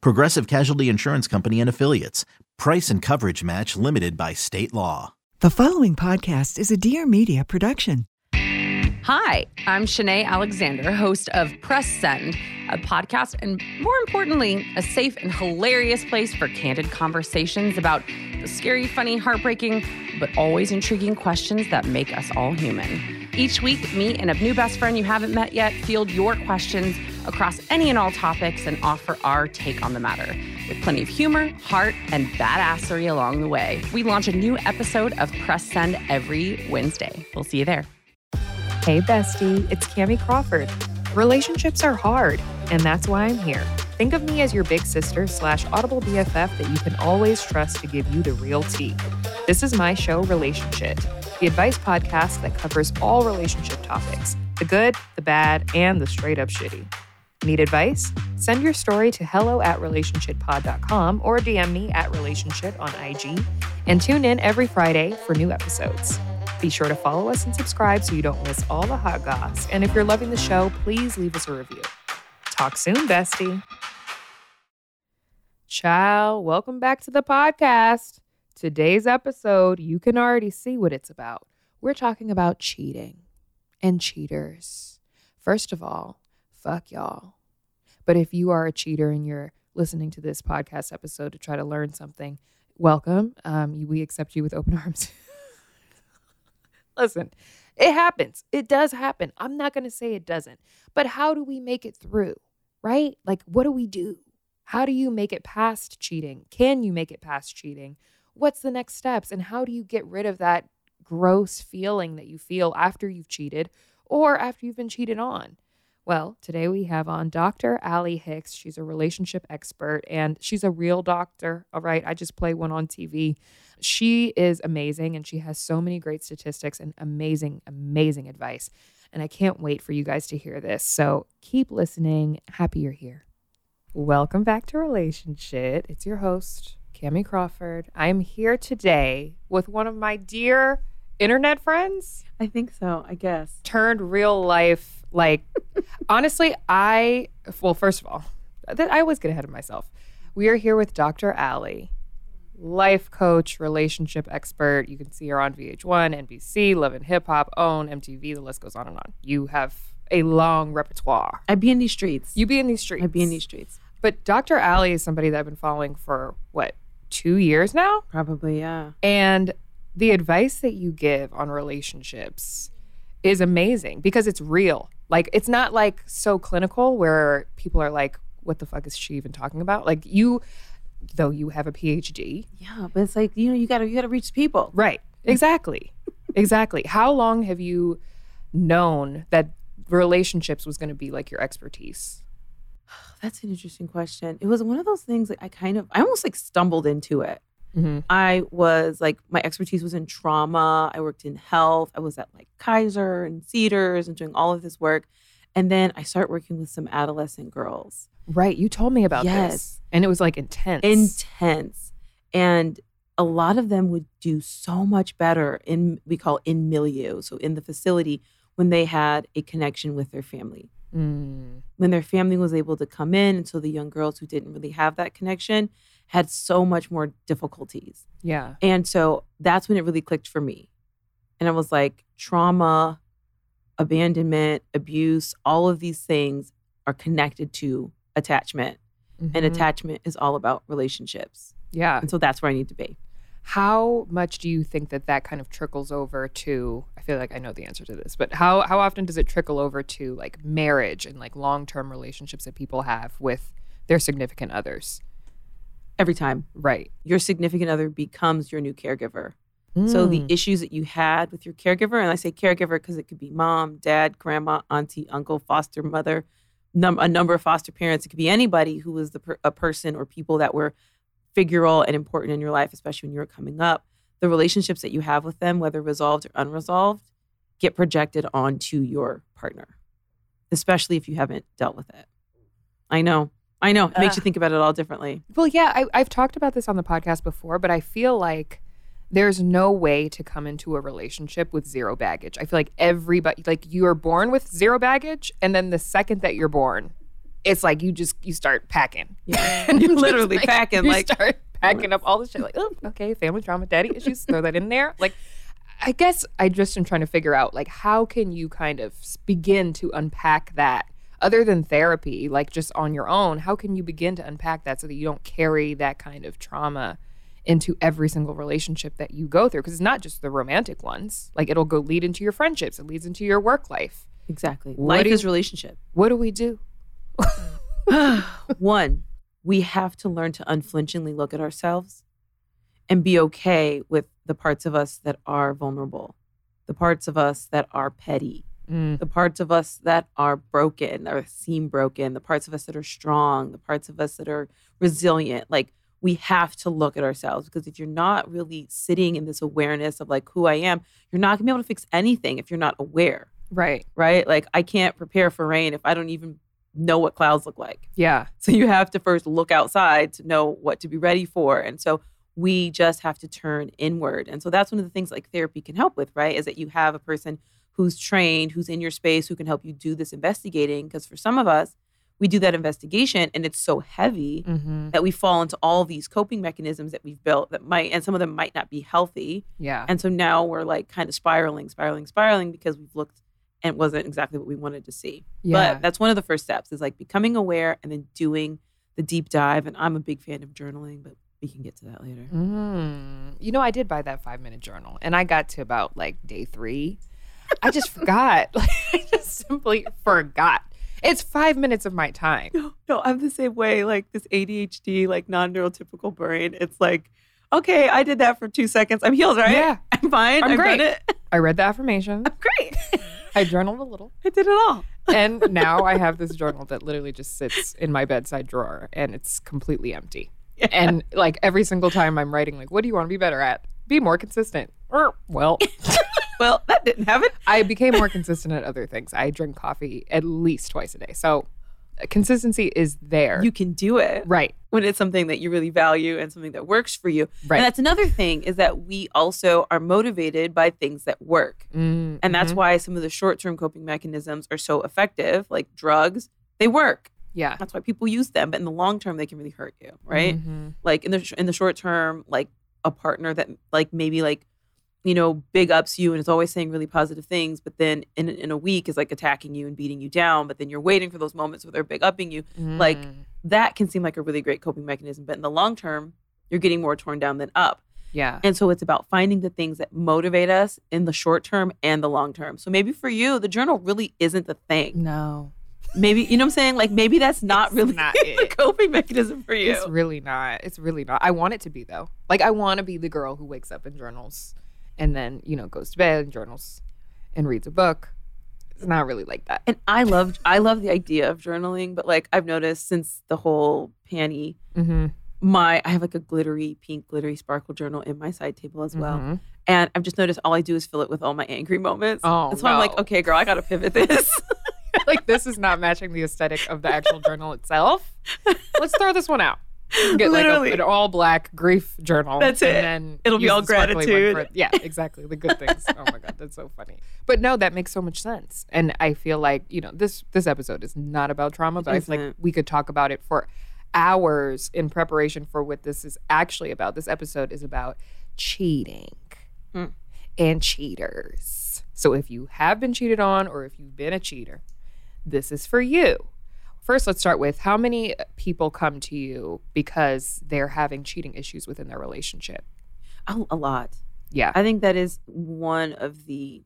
Progressive Casualty Insurance Company and Affiliates. Price and coverage match limited by state law. The following podcast is a Dear Media production. Hi, I'm Shanae Alexander, host of Press Send, a podcast and more importantly, a safe and hilarious place for candid conversations about the scary, funny, heartbreaking, but always intriguing questions that make us all human. Each week, me and a new best friend you haven't met yet field your questions across any and all topics and offer our take on the matter. With plenty of humor, heart, and badassery along the way. We launch a new episode of Press Send every Wednesday. We'll see you there. Hey, bestie, it's Kamie Crawford. Relationships are hard, and that's why I'm here. Think of me as your big sister slash audible BFF that you can always trust to give you the real tea. This is my show, Relationshit, the advice podcast that covers all relationship topics the good, the bad, and the straight up shitty. Need advice? Send your story to hello at relationshitpod.com or DM me at relationshit on IG and tune in every Friday for new episodes. Be sure to follow us and subscribe so you don't miss all the hot goss. And if you're loving the show, please leave us a review. Talk soon, bestie. Ciao. Welcome back to the podcast. Today's episode, you can already see what it's about. We're talking about cheating and cheaters. First of all, fuck y'all. But if you are a cheater and you're listening to this podcast episode to try to learn something, welcome. Um, we accept you with open arms. Listen, it happens. It does happen. I'm not going to say it doesn't. But how do we make it through? Right? Like, what do we do? How do you make it past cheating? Can you make it past cheating? What's the next steps? And how do you get rid of that gross feeling that you feel after you've cheated or after you've been cheated on? Well, today we have on Dr. Ally Hicks. She's a relationship expert and she's a real doctor. All right. I just play one on TV. She is amazing and she has so many great statistics and amazing, amazing advice. And I can't wait for you guys to hear this. So keep listening. Happy you're here. Welcome back to Relationshit. It's your host, Kamie Crawford. I am here today with one of my dear internet friends. I think so, I guess. Turned real life like, honestly, I, well, first of all, I always get ahead of myself. We are here with Dr. Ally, life coach, relationship expert. You can see her on VH1, NBC, Love and Hip Hop, OWN, MTV. The list goes on and on. You have a long repertoire. I be in these streets. You be in these streets. I be in these streets. But Dr. Ally is somebody that I've been following for what, two years now? Probably, yeah. And the advice that you give on relationships is amazing because it's real. Like it's not like so clinical where people are like, what the fuck is she even talking about? Like you though you have a PhD. Yeah, but it's like, you know, you gotta you gotta reach people. Right. Exactly. exactly. How long have you known that relationships was gonna be like your expertise? That's an interesting question. It was one of those things that I kind of I almost like stumbled into it. Mm-hmm. I was like, my expertise was in trauma. I worked in health. I was at like Kaiser and Cedars and doing all of this work. And then I started working with some adolescent girls. Right. You told me about this. yes. this. And it was like intense. Intense. And a lot of them would do so much better in, we call in milieu. So in the facility when they had a connection with their family. Mm. When their family was able to come in. And so the young girls who didn't really have that connection, had so much more difficulties. Yeah. And so that's when it really clicked for me. And I was like, trauma, abandonment, abuse, all of these things are connected to attachment. Mm-hmm. And attachment is all about relationships. Yeah. And so that's where I need to be. How much do you think that that kind of trickles over to? I feel like I know the answer to this, but how how often does it trickle over to like marriage and like long term relationships that people have with their significant others? Every time Right. your significant other becomes your new caregiver. So the Mm. issues that you had with your caregiver, and I say caregiver because it could be mom, dad, grandma, auntie, uncle, foster mother, num- a number of foster parents. It could be anybody who was the per- a person or people that were figural and important in your life, especially when you were coming up. The relationships that you have with them, whether resolved or unresolved, get projected onto your partner, especially if you haven't dealt with it. I know, I know, it makes you think about it all differently. Well, yeah, I, I've talked about this on the podcast before, but I feel like there's no way to come into a relationship with zero baggage. I feel like everybody, like you are born with zero baggage, and then the second that you're born, it's like you just you start packing. Yeah. Just, literally packing, You like- start packing up all the shit. Like, oh, okay, family trauma, daddy issues, throw that in there. Like, I guess I just am trying to figure out like how can you kind of begin to unpack that other than therapy, like just on your own. How can you begin to unpack that so that you don't carry that kind of trauma into every single relationship that you go through? Because it's not just the romantic ones. Like it'll go lead into your friendships. It leads into your work life. Exactly. What Life is relationship. What do we do? One, we have to learn to unflinchingly look at ourselves and be okay with the parts of us that are vulnerable, the parts of us that are petty, Mm, the parts of us that are broken or seem broken, the parts of us that are strong, the parts of us that are resilient. Like we have to look at ourselves because if you're not really sitting in this awareness of like who I am, you're not gonna be able to fix anything if you're not aware, right. right? Like I can't prepare for rain if I don't even know what clouds look like. Yeah. So you have to first look outside to know what to be ready for. And so we just have to turn inward. And so that's one of the things like therapy can help with, right? Is that you have a person who's trained, who's in your space, who can help you do this investigating. Because for some of us, we do that investigation and it's so heavy Mm-hmm. that we fall into all these coping mechanisms that we've built that might, and some of them might not be healthy. Yeah. And so now we're like kind of spiraling, spiraling, spiraling because we've looked and it wasn't exactly what we wanted to see. yeah. But that's one of the first steps is like becoming aware and then doing the deep dive. And I'm a big fan of journaling, but we can get to that later. Mm. You know, I did buy that five minute journal and I got to about like day three. I just forgot. Like, I just simply forgot. It's five minutes of my time. No, no, I'm the same way. Like this ADHD, like non neurotypical brain. It's like, okay, I did that for two seconds. I'm healed, right? Yeah. I'm fine. I'm I've great. done it. I read the affirmation. I'm great. I journaled a little. I did it all. And now I have this journal that literally just sits in my bedside drawer and it's completely empty. And like every single time I'm writing, like, what do you want to be better at? Be more consistent. Or, well, Well, that didn't happen. I became more consistent at other things. I drink coffee at least twice a day. So uh, consistency is there. You can do it right. when it's something that you really value and something that works for you. Right. And that's another thing is that we also are motivated by things that work. Mm, And that's mhm. why some of the short term coping mechanisms are so effective, like drugs, they work. yeah. That's why people use them. But in the long term, they can really hurt you, right? Mhm. Like in the sh- in the short term, like a partner that like maybe like you know big ups you and is always saying really positive things, but then in in a week is like attacking you and beating you down. But then you're waiting for those moments where they're big upping you. Like Mm, that can seem like a really great coping mechanism, but in the long term, you're getting more torn down than up. yeah. And so it's about finding the things that motivate us in the short term and the long term. So maybe for you, the journal really isn't the thing. No, Maybe, you know what I'm saying? Like maybe that's not It's really not the coping mechanism for you. it's really not. It's really not. I want it to be though. Like I want to be the girl who wakes up and journals, and then you know goes to bed and journals, and reads a book. It's not really like that. and I love I love the idea of journaling, but like I've noticed since the whole panty, Mm-hmm. my I have like a glittery pink glittery sparkle journal in my side table as well. Mhm. And I've just noticed all I do is fill it with all my angry moments. Oh, so I'm like, okay, girl, I gotta pivot this. like this is not matching the aesthetic of the actual journal itself. Let's throw this one out. Get like Literally. a, an all black grief journal. That's it. And then It'll be all gratitude. for- yeah, exactly. The good things. Oh my god, that's so funny. But no, that makes so much sense. And I feel like you know this this episode is not about trauma, but I feel like we could talk about it for hours in preparation for what this is actually about. This episode is about cheating Mm. and cheaters. So if you have been cheated on or if you've been a cheater, this is for you. First, let's start with how many people come to you because they're having cheating issues within their relationship? A, a lot. Yeah. I think that is one of the.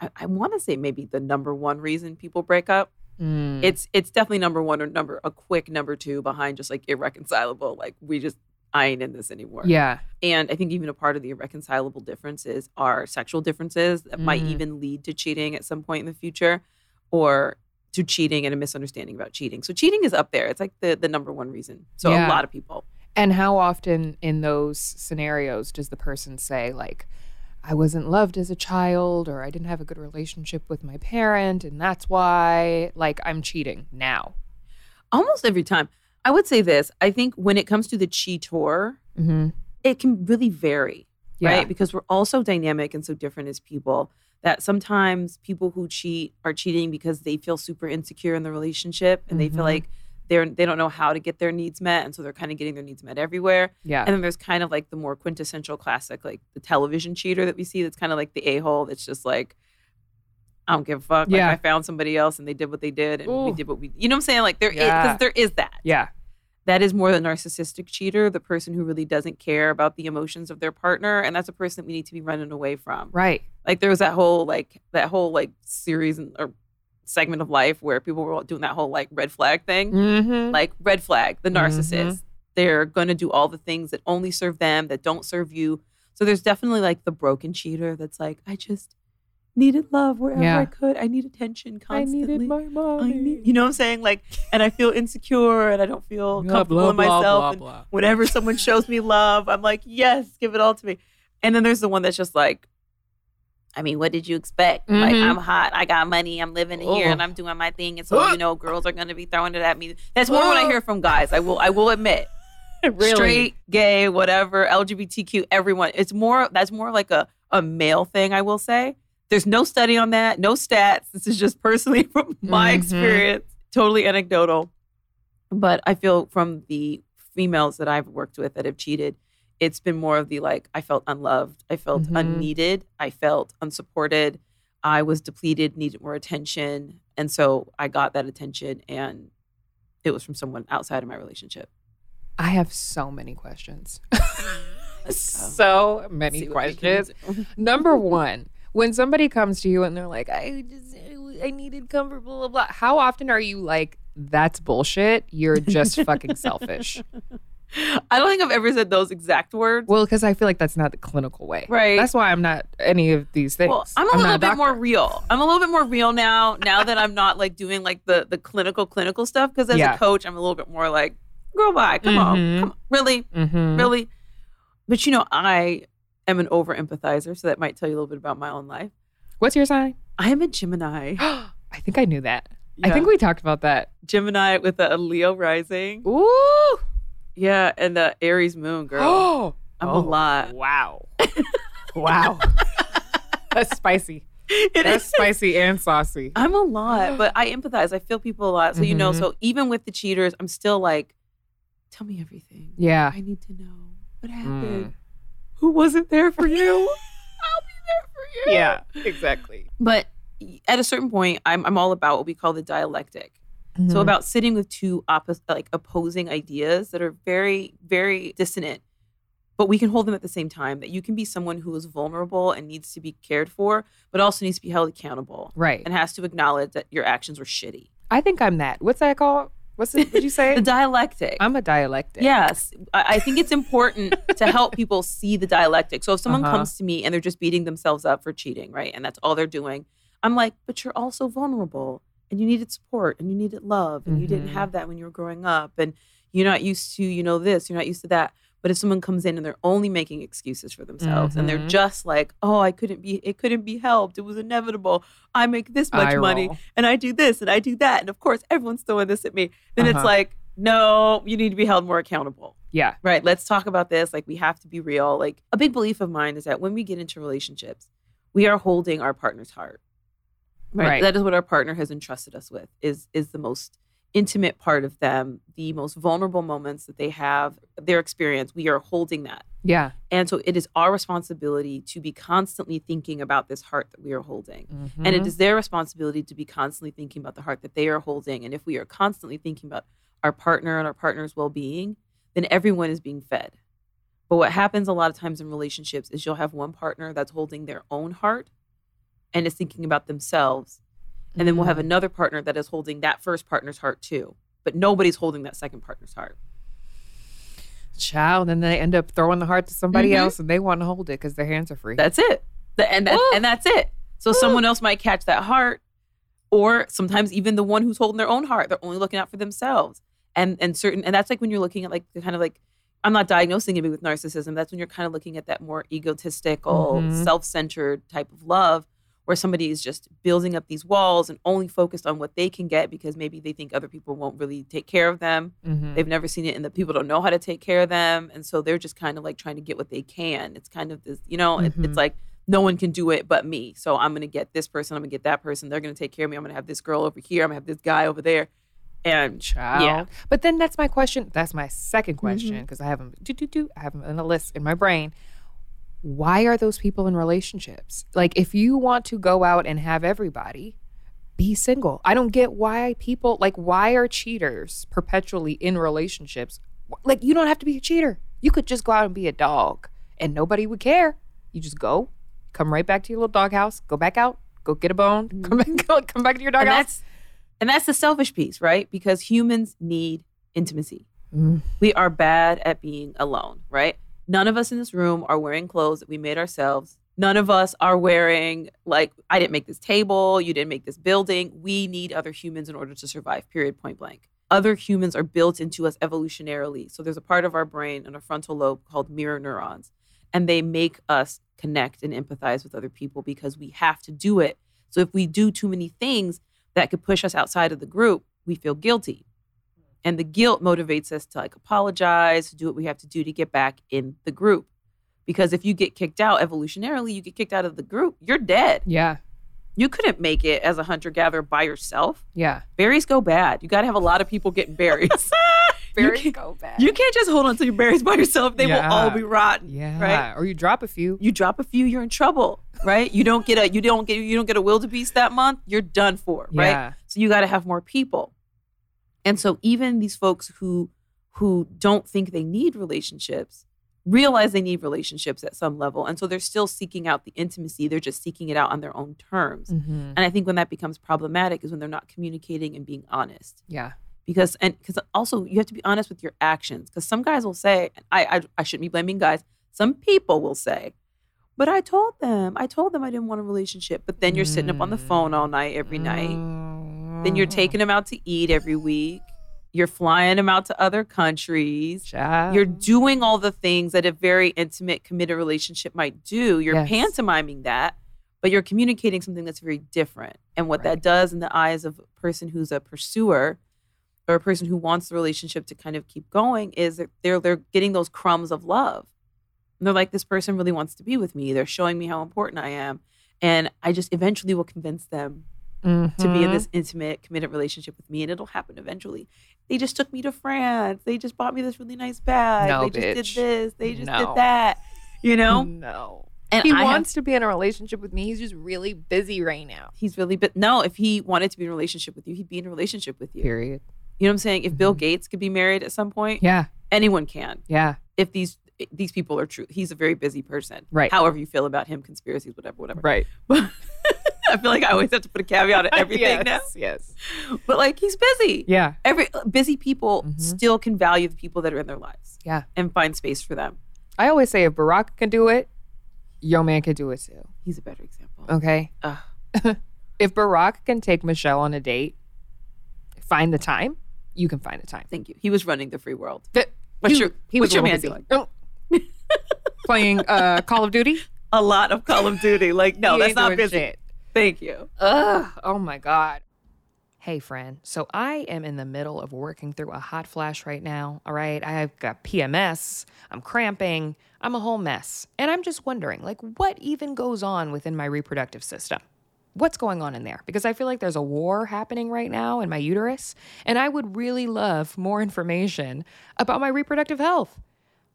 I, I want to say maybe the number one reason people break up. Mm. It's it's definitely number one or number a quick number two behind just like irreconcilable. Like we just I ain't in this anymore. yeah. And I think even a part of the irreconcilable differences are sexual differences that might Mhm. even lead to cheating at some point in the future or to cheating and a misunderstanding about cheating. So cheating is up there. It's like the the number one reason. So Yeah. a lot of people. And how often in those scenarios does the person say, like, I wasn't loved as a child, or I didn't have a good relationship with my parent, and that's why, like, I'm cheating now? Almost every time. I would say this. I think when it comes to the cheator, Mm-hmm. it can really vary, Yeah. right? Because we're all so dynamic and so different as people that sometimes people who cheat are cheating because they feel super insecure in the relationship and they feel Mhm. like they're they don't know how to get their needs met and so they're kind of getting their needs met everywhere. Yeah. And then there's kind of like the more quintessential classic like the television cheater that we see that's kind of like the a-hole that's just like I don't give a fuck. Like Yeah. I found somebody else and they did what they did and we did what we You know what I'm saying? Like there is Yeah. because there is that yeah. That is more the narcissistic cheater, the person who really doesn't care about the emotions of their partner, and that's a person that we need to be running away from. Right. Like there was that whole like that whole like series and, or segment of life where people were doing that whole like red flag thing. Mm-hmm. Like red flag, the narcissist. Mhm. They're going to do all the things that only serve them, that don't serve you. So there's definitely like the broken cheater that's like, I just needed love wherever Yeah. I could. I need attention constantly. I needed my I need, you know what I'm saying? Like, and I feel insecure and I don't feel Blah, comfortable blah, in blah, myself. blah, whenever someone shows me love, I'm like, yes, give it all to me. And then there's the one that's just like, I mean, what did you expect? Like, Mhm. I'm hot, I got money, I'm living here, Oh. and I'm doing my thing, and so you know, girls are gonna be throwing it at me. That's more what I hear from guys. I will, I will admit, Really? straight, gay, whatever, LGBTQ, everyone. It's more. That's more like a a male thing. I will say. There's no study on that, no stats. This is just personally from my Mhm. experience, totally anecdotal. But I feel from the females that I've worked with that have cheated, it's been more of the like, I felt unloved, I felt Mhm. unneeded, I felt unsupported, I was depleted, needed more attention. And so I got that attention and it was from someone outside of my relationship. I have so many questions. So many See what we can questions. Number one, when somebody comes to you and they're like, I just, I needed comfort, blah, blah, blah. How often are you like, that's bullshit? You're just fucking selfish. I don't think I've ever said those exact words. Well, because I feel like that's not the clinical way. Right. That's why I'm not any of these things. Well, I'm a not little bit more real. I'm a little bit more real now. Now that I'm not like doing like the the clinical clinical stuff. Because as Yeah. a coach, I'm a little bit more like, girl, bye, come on, Mhm. come on, really, Mhm. really. But you know, I am an over empathizer, so that might tell you a little bit about my own life. What's your sign? I am a Gemini. I think I knew that. I think we talked about that. Gemini with a, Leo rising. Ooh. Yeah, and the Aries moon, girl. Oh. I'm a lot. Wow. wow. That's spicy. It That's is. spicy and saucy. I'm a lot, but I empathize. I feel people a lot. So, you know, Mhm. so even with the cheaters, I'm still like, tell me everything. Yeah. I need to know what happened. Mm. Who wasn't there for you? I'll be there for you. Yeah, exactly. But at a certain point, I'm, I'm all about what we call the dialectic. Mm-hmm. So about sitting with two opposite, like opposing ideas that are very, very dissonant, but we can hold them at the same time. That you can be someone who is vulnerable and needs to be cared for, but also needs to be held accountable right. and has to acknowledge that your actions were shitty. I think I'm that. What's that called? What's it? What'd you say? The dialectic. I'm a dialectic. Yes, I, I think it's important to help people see the dialectic. So if someone Uh-huh. comes to me and they're just beating themselves up for cheating, right, and that's all they're doing, I'm like, but you're also vulnerable, and you needed support, and you needed love, and you didn't Mhm. have that when you were growing up, and you're not used to, you know, this, you're not used to that. But if someone comes in and they're only making excuses for themselves, and they're Mhm. just like, oh, I couldn't be, it couldn't be helped, it was inevitable. I make this much money, roll. and I do this, and I do that, and of course, everyone's throwing this at me. Then it's Uh-huh. like, no, you need to be held more accountable. Yeah. Right. Let's talk about this. Like, we have to be real. Like, a big belief of mine is that when we get into relationships, we are holding our partner's heart. Right. Right. That is what our partner has entrusted us with. Is is the most intimate part of them, the most vulnerable moments that they have, their experience. We are holding that. Yeah. And so it is our responsibility to be constantly thinking about this heart that we are holding. And Mm-hmm. it is their responsibility to be constantly thinking about the heart that they are holding. And if we are constantly thinking about our partner and our partner's well being, then everyone is being fed. But what happens a lot of times in relationships is you'll have one partner that's holding their own heart and is thinking about themselves. And then we'll have Mm. another partner that is holding that first partner's heart too. But nobody's holding that second partner's heart. child, and they end up throwing the heart to somebody Mhm. else, and they want to hold it because their hands are free. That's it. The- and that, and that's it. So Ooh. someone else might catch that heart, or sometimes even the one who's holding their own heart, they're only looking out for themselves. And and certain and that's like when you're looking at like the kind of like I'm not diagnosing it with narcissism. That's when you're kind of looking at that more egotistical, Mhm. self-centered type of love, where somebody is just building up these walls and only focused on what they can get because maybe they think other people won't really take care of them. Mhm. They've never seen it, and the people don't know how to take care of them, and so they're just kind of like trying to get what they can. It's kind of this, you know, it- Mhm. it's like no one can do it but me. So I'm gonna get this person, I'm gonna get that person. They're gonna take care of me. I'm gonna have this girl over here. I'm gonna have this guy over there, and child. Yeah. But then that's my question. That's my second question Mhm. because I have them. Do, do, do, I have them in a list in my brain. Why are those people in relationships? Like, if you want to go out and have everybody, be single. I don't get why people like why are cheaters perpetually in relationships? Like, you don't have to be a cheater. You could just go out and be a dog, and nobody would care. You just go, come right back to your little doghouse, go back out, go get a bone, come back, come back to your and doghouse. that's and that's the selfish piece, right? Because humans need intimacy. Mm. We are bad at being alone, right? None of us in this room are wearing clothes that we made ourselves. None of us are wearing, like, I didn't make this table, you didn't make this building. We need other humans in order to survive, period, point blank. Other humans are built into us evolutionarily. So there's a part of our brain in our frontal lobe called mirror neurons, and they make us connect and empathize with other people because we have to do it. So if we do too many things that could push us outside of the group, we feel guilty and the guilt motivates us to like apologize do what we have to do to get back in the group. Because if you get kicked out evolutionarily you get kicked out of the group you're dead. Yeah, you couldn't make it as a hunter gatherer by yourself. Yeah. berries go bad. You got to have a lot of people getting berries. Very can't- go bad. you can't just hold on to your berries by yourself. They will all be rotten yeah, right? Or you drop a few. you drop a few you're in trouble right? You don't get a you don't get you don't get a wildebeest that month you're done for right? Yeah. so you got to have more people. And so even these folks who who don't think they need relationships realize they need relationships at some level. And so they're still seeking out the intimacy. They're just seeking it out on their own terms. Mhm. And I think when that becomes problematic is when they're not communicating and being honest. Yeah. Because and because also you have to be honest with your actions. Because some guys will say, I, I I shouldn't be blaming guys. Some people will say, but I told them, I told them I didn't want a relationship. But then you're sitting up on the phone all night every night. Then you're Mhm. taking them out to eat every week. You're flying them out to other countries. Child. You're doing all the things that a very intimate, committed relationship might do. You're Yes. pantomiming that, but you're communicating something that's very different. And what Right. that does in the eyes of a person who's a pursuer or a person who wants the relationship to kind of keep going is that they're they're getting those crumbs of love. And they're like, this person really wants to be with me. They're showing me how important I am. And I just eventually will convince them to be in Mhm. this intimate, committed relationship with me, and it'll happen eventually. They just took me to France. They just bought me this really nice bag. No, they just did this. They just No. did that. You know, No. and he I have- wants to be in a relationship with me. He's just really busy right now. he's really. But no, if he wanted to be in a relationship with you, he'd be in a relationship with you. Period. You know what I'm saying? If Bill Mhm. Gates could be married at some point, Yeah. anyone can. Yeah. If these these people are true, he's a very busy person. Right. However you feel about him, conspiracies, whatever, whatever. Right. I feel like I always have to put a caveat on everything yes. Yes. now. But like he's busy. Yeah. every busy people Mhm. still can value the people that are in their lives Yeah. and find space for them. I always say if Barack can do it, your man can do it too. He's a better example. Okay. If Barack can take Michelle on a date, find the time, you can find the time. Thank you. He was running the free world. But What's he, your- he what's was your man doing? Oh. Playing uh, Call of Duty? A lot of Call of Duty. Like, no, He that's not busy. shit. Thank you. Ugh. Oh my God. Hey, friend. So I am in the middle of working through a hot flash right now. All right. I've got PMS. I'm cramping. I'm a whole mess. And I'm just wondering, like, what even goes on within my reproductive system? What's going on in there? Because I feel like there's a war happening right now in my uterus. And I would really love more information about my reproductive health.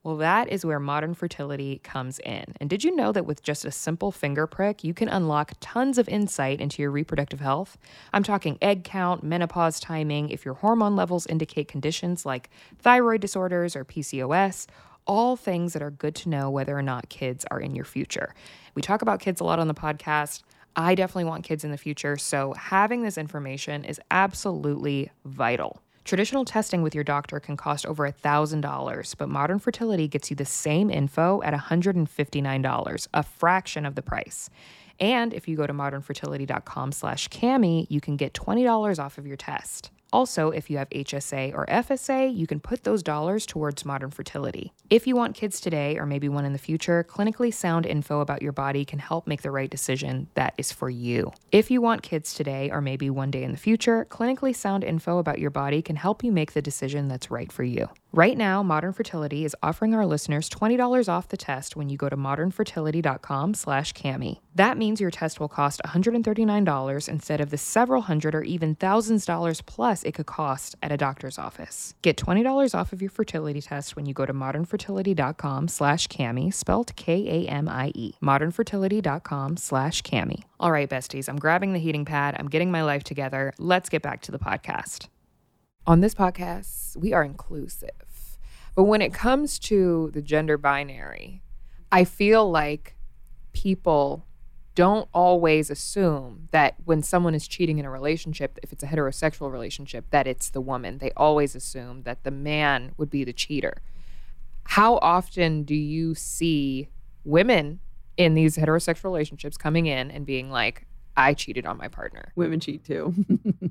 Well, that is where modern fertility comes in. And did you know that with just a simple finger prick, you can unlock tons of insight into your reproductive health? I'm talking egg count, menopause timing, if your hormone levels indicate conditions like thyroid disorders or PCOS, all things that are good to know whether or not kids are in your future. We talk about kids a lot on the podcast. I definitely want kids in the future, so having this information is absolutely vital. Traditional testing with your doctor can cost over $1,000, but modern fertility gets you the same info at $159, a fraction of the price. And if you go to modernfertility.com slash kamie, you can get $20 off of your test. Also, if you have HSA or FSA, you can put those dollars towards modern fertility. If you want kids today or maybe one in the future, clinically sound info about your body can help make the right decision that is for you. If you want kids today or maybe one day in the future, clinically sound info about your body can help you make the decision that's right for you. Right now, Modern Fertility is offering our listeners $20 off the test when you go to modernfertility.com slash kamie. That means your test will cost $139 instead of the several hundred or even thousands dollars plus it could cost at a doctor's office. Get $20 off of your fertility test when you go to modernfertility.com slash kamie, spelled K-A-M-I-E, modernfertility.com slash kamie. All right, besties, I'm grabbing the heating pad. I'm getting my life together. Let's get back to the podcast. On this podcast, we are inclusive. But when it comes to the gender binary, I feel like people don't always assume that when someone is cheating in a relationship, if it's a heterosexual relationship, that it's the woman. They always assume that the man would be the cheater. How often do you see women in these heterosexual relationships coming in and being like, I cheated on my partner? Women cheat too.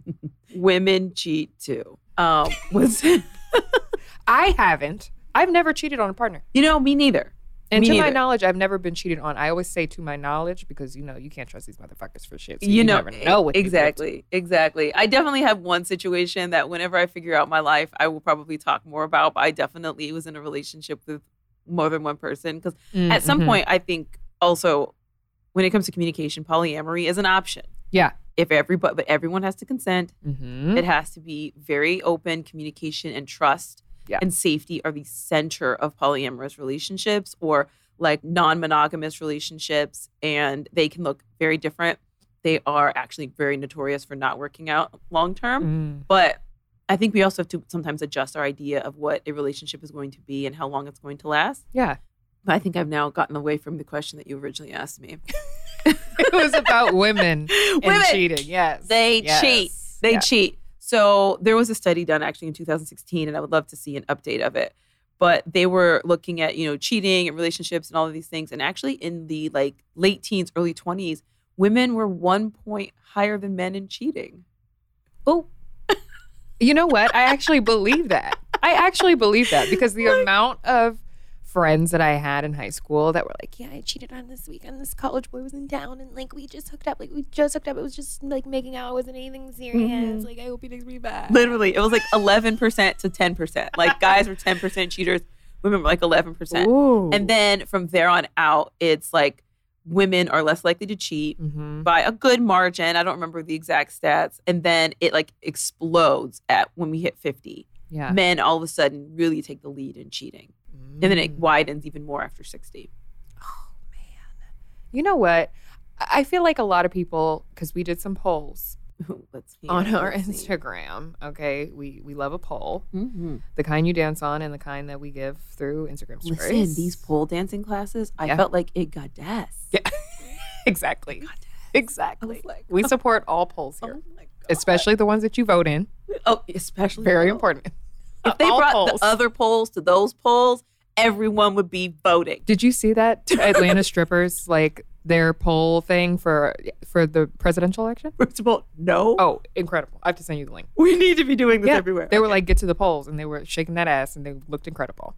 Women cheat too. Um, was I haven't. I've never cheated on a partner. you know me neither. And Me to my knowledge, I've never been cheated on. I always say to my knowledge because you know you can't trust these motherfuckers for shit. So you, you know, never know what you get to. exactly, exactly. I definitely have one situation that whenever I figure out my life, I will probably talk more about. But I definitely was in a relationship with more than one person because at some Mhm. point, I think also when it comes to communication, polyamory is an option. Yeah. If everybody, but everyone has to consent. Mhm. It has to be very open communication and trust Yeah. and safety are the center of polyamorous relationships or like non-monogamous relationships and they can look very different. They are actually very notorious for not working out long term, Mm. but I think we also have to sometimes adjust our idea of what a relationship is going to be and how long it's going to last. Yeah. But I think I've now gotten away from the question that you originally asked me. it was about women and Women! cheating. Yes. They Yes. cheat. They Yeah. cheat. So there was a study done actually in 2016, and I would love to see an update of it. But they were looking at you know cheating and relationships and all of these things, and actually in the like late teens, early 20s, women were one point higher than men in cheating. Oh. You know what? I actually believe that. I actually believe that because the amount of friends that I had in high school that were like, yeah, I cheated on this weekend. This college boy was in town and like we just hooked up. Like we just hooked up. It was just like making out. It wasn't anything serious. Mhm. Like I hope he takes me back. Literally, it was like 11% to 10%. Like guys were 10% cheaters, women were like 11%. And then from there on out, it's like women are less likely to cheat. hmm by a good margin. I don't remember the exact stats. And then it like explodes at when we hit 50. yeah. Men all of a sudden really take the lead in cheating. And then it Mm. widens even more after 60. Oh, man. You know what? I feel like a lot of people, because we did some polls see. on our Let's see. Instagram. Okay, we we love a poll, Mhm. the kind you dance on and the kind that we give through Instagram stories. Listen, these pole dancing classes, I Yeah. felt like it got das. Yeah, exactly, exactly. like, We support all polls oh here, God. especially the ones that you vote in. oh, especially Very important. If they All brought polls. the other polls to those polls, everyone would be voting. Did you see that Atlanta strippers like their poll thing for for the presidential election? First of all, no. Oh, incredible! I have to send you the link. We need to be doing this Yeah, everywhere. They were like, get to the polls, and they were shaking that ass, and they looked incredible.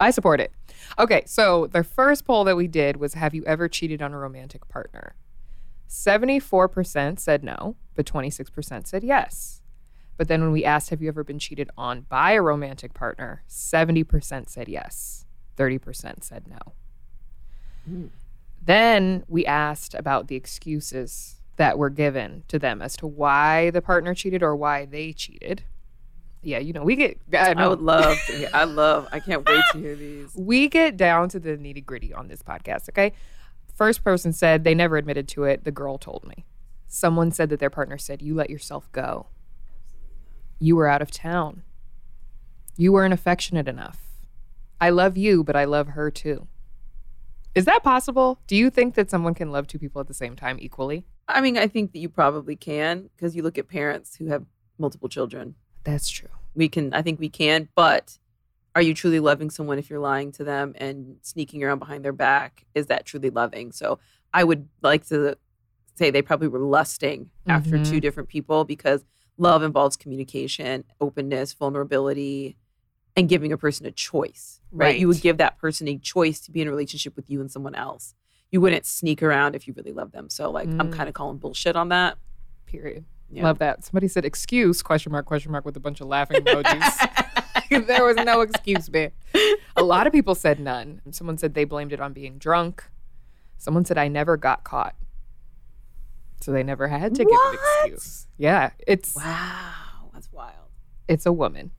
I support it. Okay, so the first poll that we did was Have you ever cheated on a romantic partner? 74% said no, but 26% said yes. But then when we asked, Have you ever been cheated on by a romantic partner? 70% said yes, 30% said no. Mm. Then we asked about the excuses that were given to them as to why the partner cheated or why they cheated. Yeah, you know, we get I, I would love to hear. I love. I can't wait to hear these. we get down to the nitty gritty on this podcast, okay? First person said they never admitted to it. The girl told me. Someone said that their partner said, You let yourself go. You were out of town. You weren't affectionate enough. I love you, but I love her too. Is that possible? Do you think that someone can love two people at the same time equally? I mean, I think that you probably can because you look at parents who have multiple children. That's true. We can, I think we can, but are you truly loving someone if you're lying to them and sneaking around behind their back? Is that truly loving? So I would like to say they probably were lusting after Mhm. two different people because love involves communication, openness, vulnerability, and giving a person a choice, right? You would give that person a choice to be in a relationship with you and someone else. You wouldn't sneak around if you really love them. So, like, I'm Mm. kind of calling bullshit on that. Period. Yeah. Love that. Somebody said excuse question mark question mark with a bunch of laughing emojis. there was no excuse, man. A lot of people said none. Someone said they blamed it on being drunk. Someone said I never got caught. So they never had to give What? an excuse. Yeah, it's Wow, that's wild. it's a woman.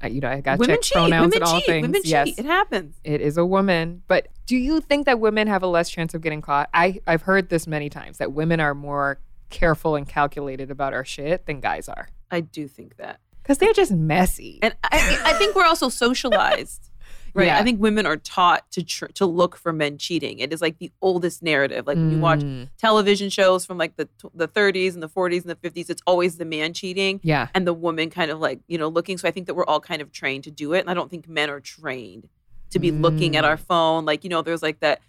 I, you know, I got check cheat. pronouns Women and all cheat. things. Women yes, cheat. It happens. it is a woman. But do you think that women have a less chance of getting caught? I I've heard this many times that women are more careful and calculated about our shit than guys are I do think that. because they're just messy. And I, I think we're also socialized. Right. Yeah. I think women are taught to tr- to look for men cheating. It is like the oldest narrative. Like when you watch Mm, television shows from like the the 30s and the 40s and the 50s, it's always the man cheating yeah, and the woman kind of like, you know, looking. So I think that we're all kind of trained to do it. And I don't think men are trained to be looking at Mm. our phone. Like, you know, there's like that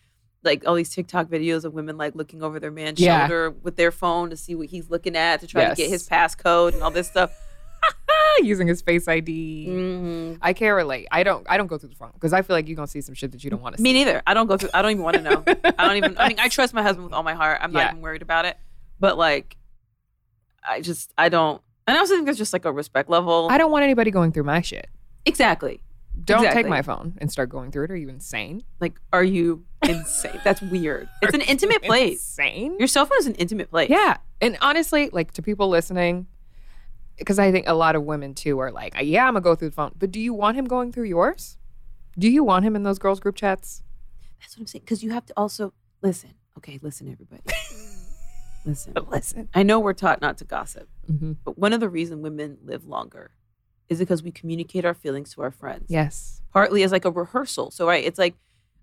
like all these TikTok videos of women like looking over their man's Yeah. shoulder with their phone to see what he's looking at to try to get his passcode and all this stuff. Using his face ID. Mhm. I can't relate. I don't. I don't go through the phone because I feel like you're gonna see some shit that you don't want to see. Me neither. I don't go through. I don't even want to know. I don't even. I mean, I trust my husband with all my heart. I'm not Yeah. even worried about it. But like, I just I don't. And I also think there's just like a respect level. I don't want anybody going through my shit. exactly. Don't Exactly. take my phone and start going through it. Are you insane? Like, are you insane? That's weird. It's an intimate place. Insane. Your cell phone is an intimate place. Yeah. And honestly, like to people listening, because I think a lot of women too are like, yeah, I'm gonna go through the phone. But do you want him going through yours? Do you want him in those girls' group chats? That's what I'm saying. Because you have to also listen. Okay, listen, everybody. listen. Listen. I know we're taught not to gossip, hmm but one of the reasons women live longer is because we communicate our feelings to our friends. Yes. partly as like a rehearsal. So right, it's like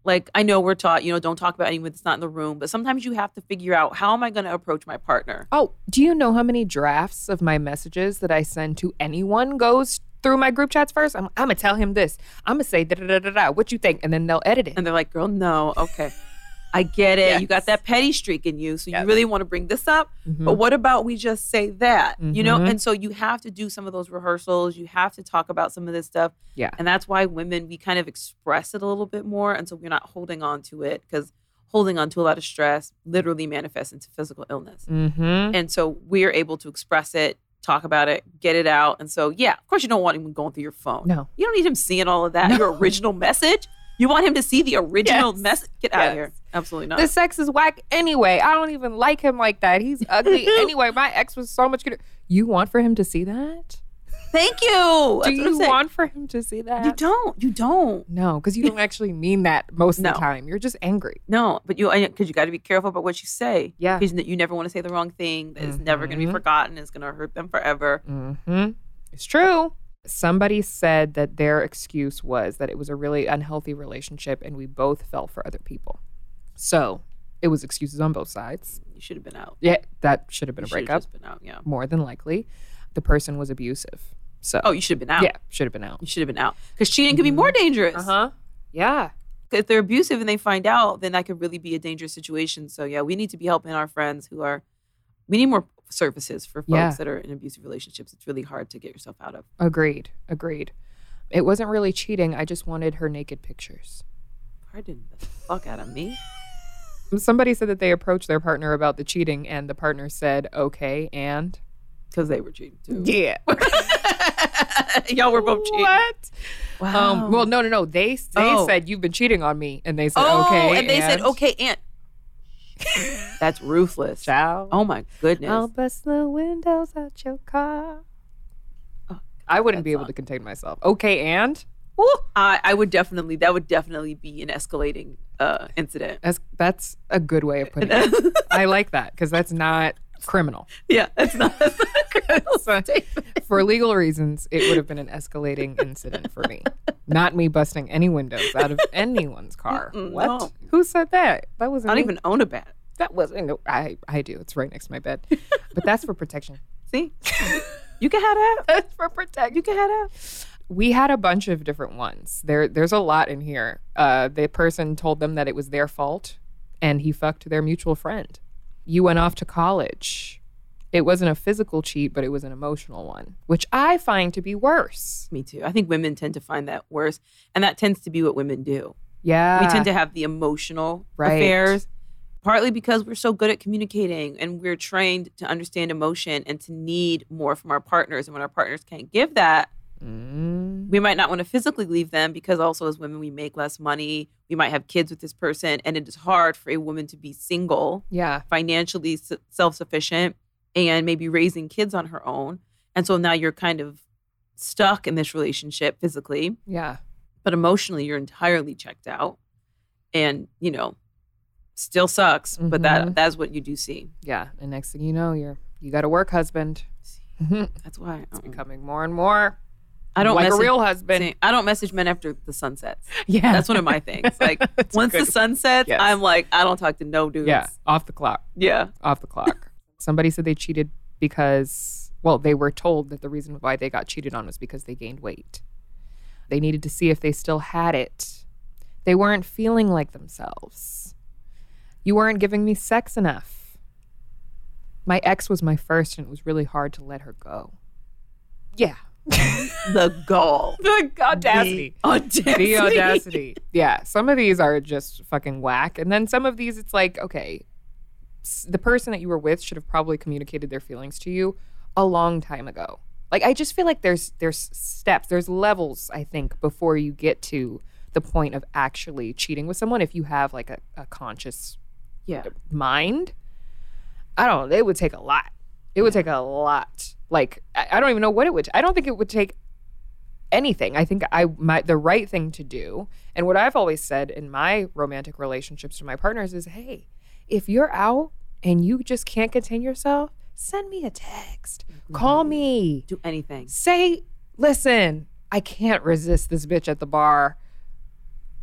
like I know we're taught, you know, don't talk about anyone that's not in the room, but sometimes you have to figure out how am I going to approach my partner? Oh, do you know how many drafts of my messages that I send to anyone goes through my group chats first? I'm, I'm gonna tell him this. I'm gonna say da da da da da. What you think? And then they'll edit it. And they're like, "Girl, no, okay." I get it. You got that petty streak in you. So Yes. you really want to bring this up. Mhm. But what about we just say that? You know? Mhm. And so you have to do some of those rehearsals. You have to talk about some of this stuff. Yeah. And that's why women, we kind of express it a little bit more. And so we're not holding on to it because holding on to a lot of stress literally manifests into physical illness. Mm-hmm. And so we're able to express it, talk about it, get it out. And so, yeah, of course, you don't want him going through your phone. No. You don't need him seeing all of that, No. your original message. You want him to see the original Yes. message. Get out of here. Absolutely not. The sex is whack anyway. I don't even like him like that. He's ugly anyway. My ex was so much good. You want for him to see that? Thank you. Do That's what I'm you want for him to see that? You don't. You don't. No, because you don't actually mean that most of the time. You're just angry. No, but you because you got to be careful about what you say. Yeah. because you never want to say the wrong thing. That is never going to be Mhm. forgotten. It's going to hurt them forever. Mm-hmm. It's true. Somebody said that their excuse was that it was a really unhealthy relationship and we both fell for other people. So it was excuses on both sides. You should have been out. Yeah, that should have been You a breakup, just been out. Yeah. more than likely. The person was abusive. So, Oh, you should have been out. yeah, should have been out. You should have been out because cheating can be more dangerous. Uh huh. Yeah. if they're abusive and they find out, then that could really be a dangerous situation. So yeah, we need to be helping our friends who are. We need more services for folks Yeah. that are in abusive relationships. It's really hard to get yourself out of. Agreed. Agreed. It wasn't really cheating. I just wanted her naked pictures. Pardon the fuck out of me. Somebody said that they approached their partner about the cheating, and the partner said, okay, and. Because they were cheating too. Yeah. Y'all were both cheating. What? Wow. Um, well, no, no, no. They they Oh. said you've been cheating on me, and they said oh, okay, and they said okay, and that's ruthless. Ciao. Oh my goodness. I'll bust the windows out your car. Oh, I wouldn't that be able to contain myself. Okay, and Ooh, I, I would definitely. That would definitely be an escalating uh, incident. that's that's a good way of putting it. I like that because that's not criminal. Yeah, it's not, that's not So, for legal reasons, it would have been an escalating incident for me. Not me busting any windows out of anyone's car. Mm-mm, what? no. Who said that? That wasn't I don't me. even own a bat. That wasn't. No, I I do. It's right next to my bed. But that's for protection. See, you can have that. That's for protection. You can have that. We had a bunch of different ones. There there's a lot in here. Uh, the person told them that it was their fault, and he fucked their mutual friend. You went off to college. It wasn't a physical cheat, but it was an emotional one, which I find to be worse. Me too. I think women tend to find that worse, and that tends to be what women do. Yeah, we tend to have the emotional Right. affairs partly because we're so good at communicating and we're trained to understand emotion and to need more from our partners and when our partners can't give that Mm, we might not want to physically leave them because also as women we make less money we might have kids with this person and it is hard for a woman to be single yeah, financially self-sufficient and maybe raising kids on her own and so now you're kind of stuck in this relationship physically yeah. but emotionally you're entirely checked out and you know still sucks but that Mhm. that's what you do see Yeah, and next thing you know, you're you got a work husband. that's why uh-uh. becoming more and more. I don't like message, a real husband. i don't message men after the sun sets Yeah, that's one of my things like once the good. sun sets Yes. i'm like i don't talk to no dudes yeah, off the clock, yeah off the clock. Somebody said they cheated because, well, they were told that the reason why they got cheated on was because they gained weight. They needed to see if they still had it. They weren't feeling like themselves. You weren't giving me sex enough. My ex was my first, and it was really hard to let her go. Yeah. The gall the audacity. the audacity the audacity. Yeah, some of these are just fucking whack, and then some of these, it's like, okay, the person that you were with should have probably communicated their feelings to you a long time ago. Like, I just feel like there's there's steps, there's levels. I think before you get to the point of actually cheating with someone, if you have like a, a conscious yeah mind, I don't know. It would take a lot. It would take a lot. Like I, I don't even know what it would. I don't think it would take anything. I think I my the right thing to do, and what I've always said in my romantic relationships to my partners is, hey, if you're out and you just can't contain yourself, send me a text, mm-hmm. call me, do anything say, listen, I can't resist this bitch at the bar.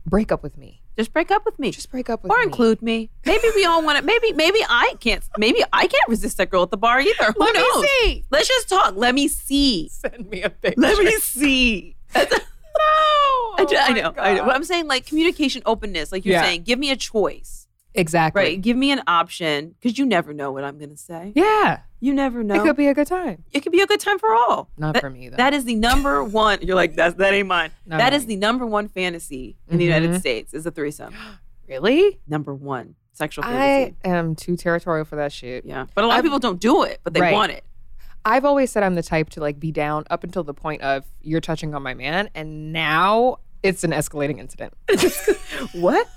Break up with me. Just break up with me Just break up with or me. Or include me. Maybe we all want to. Maybe maybe I can't. Maybe I can't resist that girl at the bar either. Who Let me see. Let's just talk. Let me see. Send me a picture. Let me see. No. I, ju- Oh I know. I know. But I'm saying like communication openness. Like you're Yeah. saying, give me a choice. Exactly. Right. Give me an option because you never know what I'm going to say. Yeah. You never know. It could be a good time. It could be a good time for all. Not That- for me though. That is the number one. You're like, that's that ain't mine. Not that is mine. the number one fantasy in the mm-hmm. United. States is a threesome. really? Number one sexual fantasy. I fantasy. am too territorial for that shit. yeah, but a lot of I've- people don't do it, but they Right. want it. I've always said I'm the type to like be down up until the point of you're touching on my man, and now it's an escalating incident. What?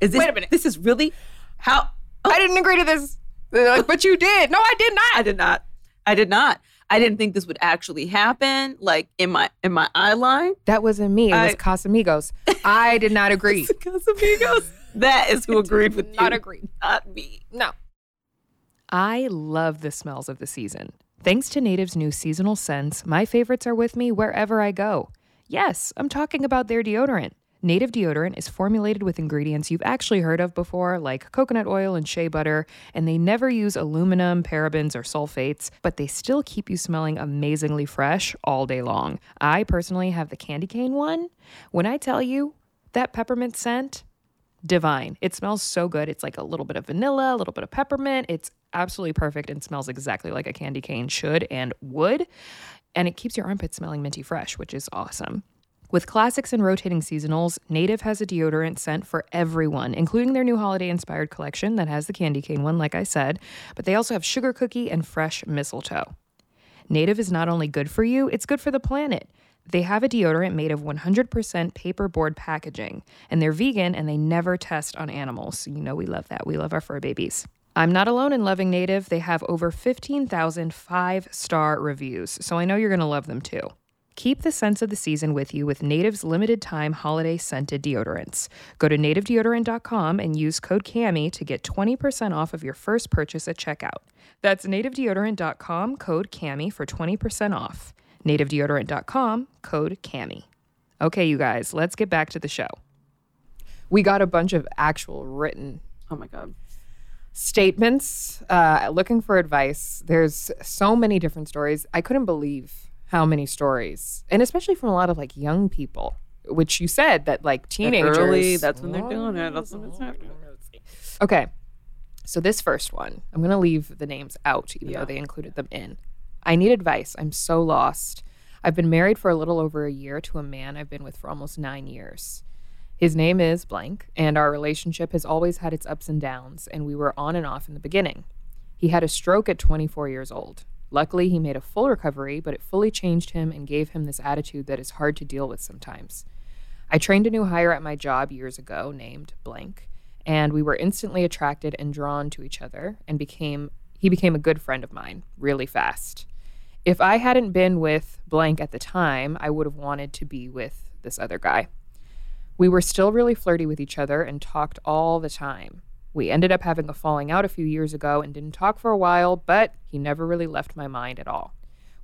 Is this? Wait a minute. This is really how? Oh. I didn't agree to this. They're like, but you did. No, I did not. I did not. I did not. I didn't think this would actually happen. Like in my in my eye line. That wasn't me. It was Casamigos. I did not agree. Casamigos. That is who agreed with not you, agree. not me. No. I love the smells of the season. Thanks to Native's new seasonal scents, my favorites are with me wherever I go. Yes, I'm talking about their deodorant. Native deodorant is formulated with ingredients you've actually heard of before, like coconut oil and shea butter, and they never use aluminum, parabens, or sulfates, but they still keep you smelling amazingly fresh all day long. I personally have the candy cane one. When I tell you that peppermint scent, divine. It smells so good. It's like a little bit of vanilla, a little bit of peppermint. It's absolutely perfect and smells exactly like a candy cane should and would. And it keeps your armpits smelling minty fresh, which is awesome. With classics and rotating seasonals, Native has a deodorant scent for everyone, including their new holiday inspired collection that has the candy cane one, like I said, but they also have sugar cookie and fresh mistletoe. Native is not only good for you, it's good for the planet. They have a deodorant made of 100% paperboard packaging, and they're vegan and they never test on animals. So you know we love that. We love our fur babies. I'm not alone in loving Native. They have over 15,000 five star reviews, so I know you're going to love them too. Keep the scents of the season with you with Native's limited time holiday scented deodorants. Go to nativedeodorant.com and use code KAMIE to get 20% off of your first purchase at checkout. That's nativedeodorant.com, code KAMIE for 20% off. Nativedeodorant.com, code KAMIE. Okay, you guys, let's get back to the show. We got a bunch of actual written Oh my god. statements uh, looking for advice. There's so many different stories. I couldn't believe how many stories, and especially from a lot of like young people, which you said that like teenagers. Early, that's when they're doing it. That's when it's happening. Okay. So this first one, I'm going to leave the names out, even Yeah. though they included them in. I need advice. I'm so lost. I've been married for a little over a year to a man I've been with for almost nine years. His name is blank, and our relationship has always had its ups and downs, and we were on and off in the beginning. He had a stroke at 24 years old. Luckily, he made a full recovery, but it fully changed him and gave him this attitude that is hard to deal with sometimes. I trained a new hire at my job years ago named Blank, and we were instantly attracted and drawn to each other and became he became a good friend of mine really fast. If I hadn't been with Blank at the time, I would have wanted to be with this other guy. We were still really flirty with each other and talked all the time. We ended up having a falling out a few years ago and didn't talk for a while, but he never really left my mind at all.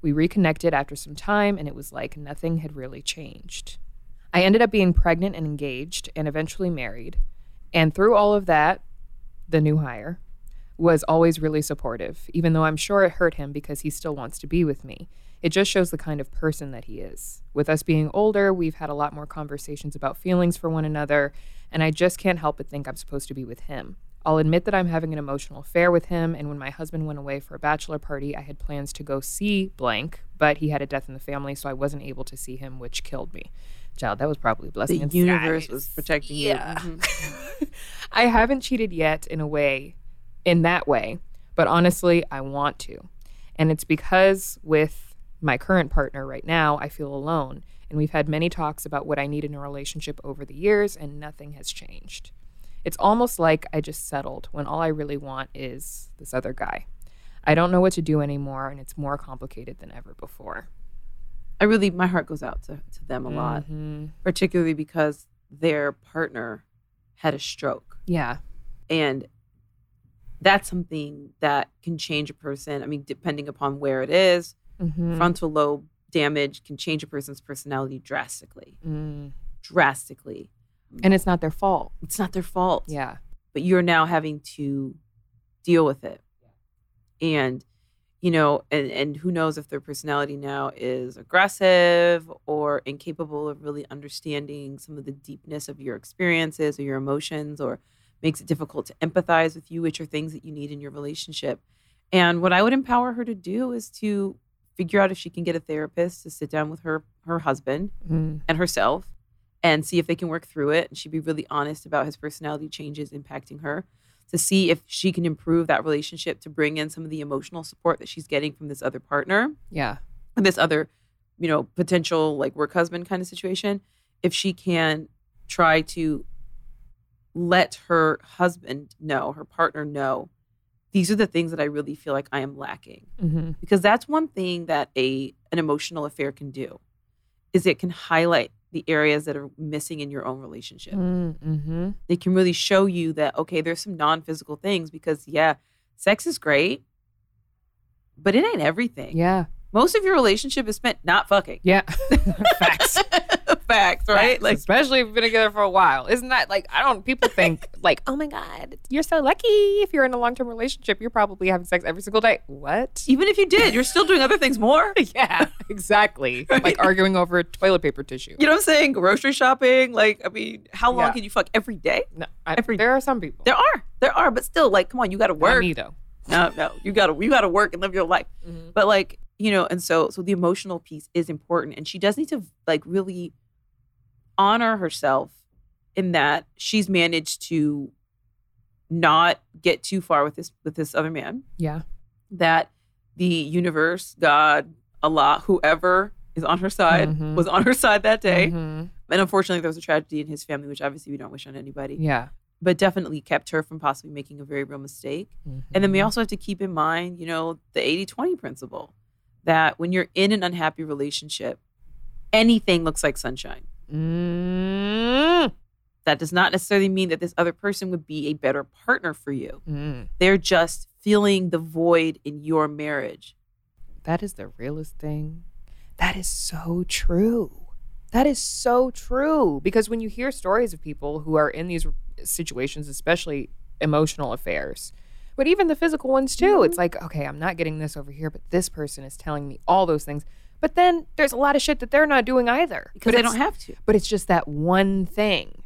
We reconnected after some time, and it was like nothing had really changed. I ended up being pregnant and engaged and eventually married. And through all of that, the new hire was always really supportive, even though I'm sure it hurt him because he still wants to be with me. It just shows the kind of person that he is. With us being older, we've had a lot more conversations about feelings for one another, and I just can't help but think I'm supposed to be with him. I'll admit that I'm having an emotional affair with him, and when my husband went away for a bachelor party, I had plans to go see blank, but he had a death in the family, so I wasn't able to see him, which killed me. Child, that was probably a blessing. The universe was protecting Yeah. you. Mhm. I haven't cheated yet in a way, in that way, but honestly, I want to. And it's because with my current partner right now, I feel alone. And we've had many talks about what I need in a relationship over the years, and nothing has changed. It's almost like I just settled when all I really want is this other guy. I don't know what to do anymore, and it's more complicated than ever before. I really, my heart goes out to, to them a lot, Mhm. particularly because their partner had a stroke. Yeah. And that's something that can change a person. I mean, depending upon where it is, Mhm. frontal lobe damage can change a person's personality drastically. Mm. Drastically. And it's not their fault. It's not their fault. Yeah. but you're now having to deal with it. And you know, and and who knows if their personality now is aggressive or incapable of really understanding some of the deepness of your experiences or your emotions or makes it difficult to empathize with you, which are things that you need in your relationship. And what I would empower her to do is to figure out if she can get a therapist to sit down with her her husband Mm. and herself and see if they can work through it. And she'd be really honest about his personality changes impacting her to see if she can improve that relationship to bring in some of the emotional support that she's getting from this other partner Yeah. and this other, you know, potential like work husband kind of situation. If she can try to let her husband know, her partner know, these are the things that I really feel like I am lacking Mm-hmm. because that's one thing that a an emotional affair can do is it can highlight the areas that are missing in your own relationship Mm-hmm. it can really show you that okay there's some non-physical things because yeah sex is great but it ain't everything Yeah. most of your relationship is spent not fucking Yeah. Facts. facts right Facts, like especially if you've been together for a while. Isn't that like I don't people think like, oh my God, you're so lucky if you're in a long term relationship, you're probably having sex every single day. What? even if you did you're still doing other things more yeah, exactly. Right. Like arguing over toilet paper tissue. you know what i'm saying grocery shopping like i mean how long Yeah. can you fuck every day No, I, Every- there are some people. there are there are but still like come on you got to Not work me though. no no you gotta you gotta work and live your life Mhm. but like you know and so so the emotional piece is important and she does need to like really honor herself in that she's managed to not get too far with this with this other man Yeah. that the universe god allah whoever is on her side Mhm. was on her side that day Mhm. and unfortunately there was a tragedy in his family which obviously we don't wish on anybody Yeah. but definitely kept her from possibly making a very real mistake and then we Mhm. also have to keep in mind, you know, the 80 20 principle that when you're in an unhappy relationship, anything looks like sunshine. Mm. That does not necessarily mean that this other person would be a better partner for you. Mm. They're just filling the void in your marriage. That is the realest thing. That is so true. That is so true. Because when you hear stories of people who are in these situations, especially emotional affairs, but even the physical ones too, it's like, okay, I'm not getting this over here, but this person is telling me all those things. But then there's a lot of shit that they're not doing either. Because But they don't have to. But it's just that one thing.